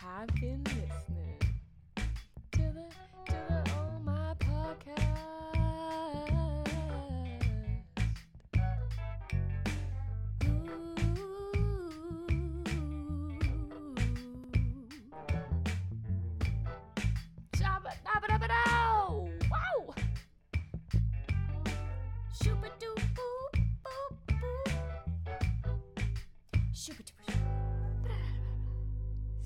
have been listening to the to the on My Podcast. Ooh. Jabba dabba dabba. Wow.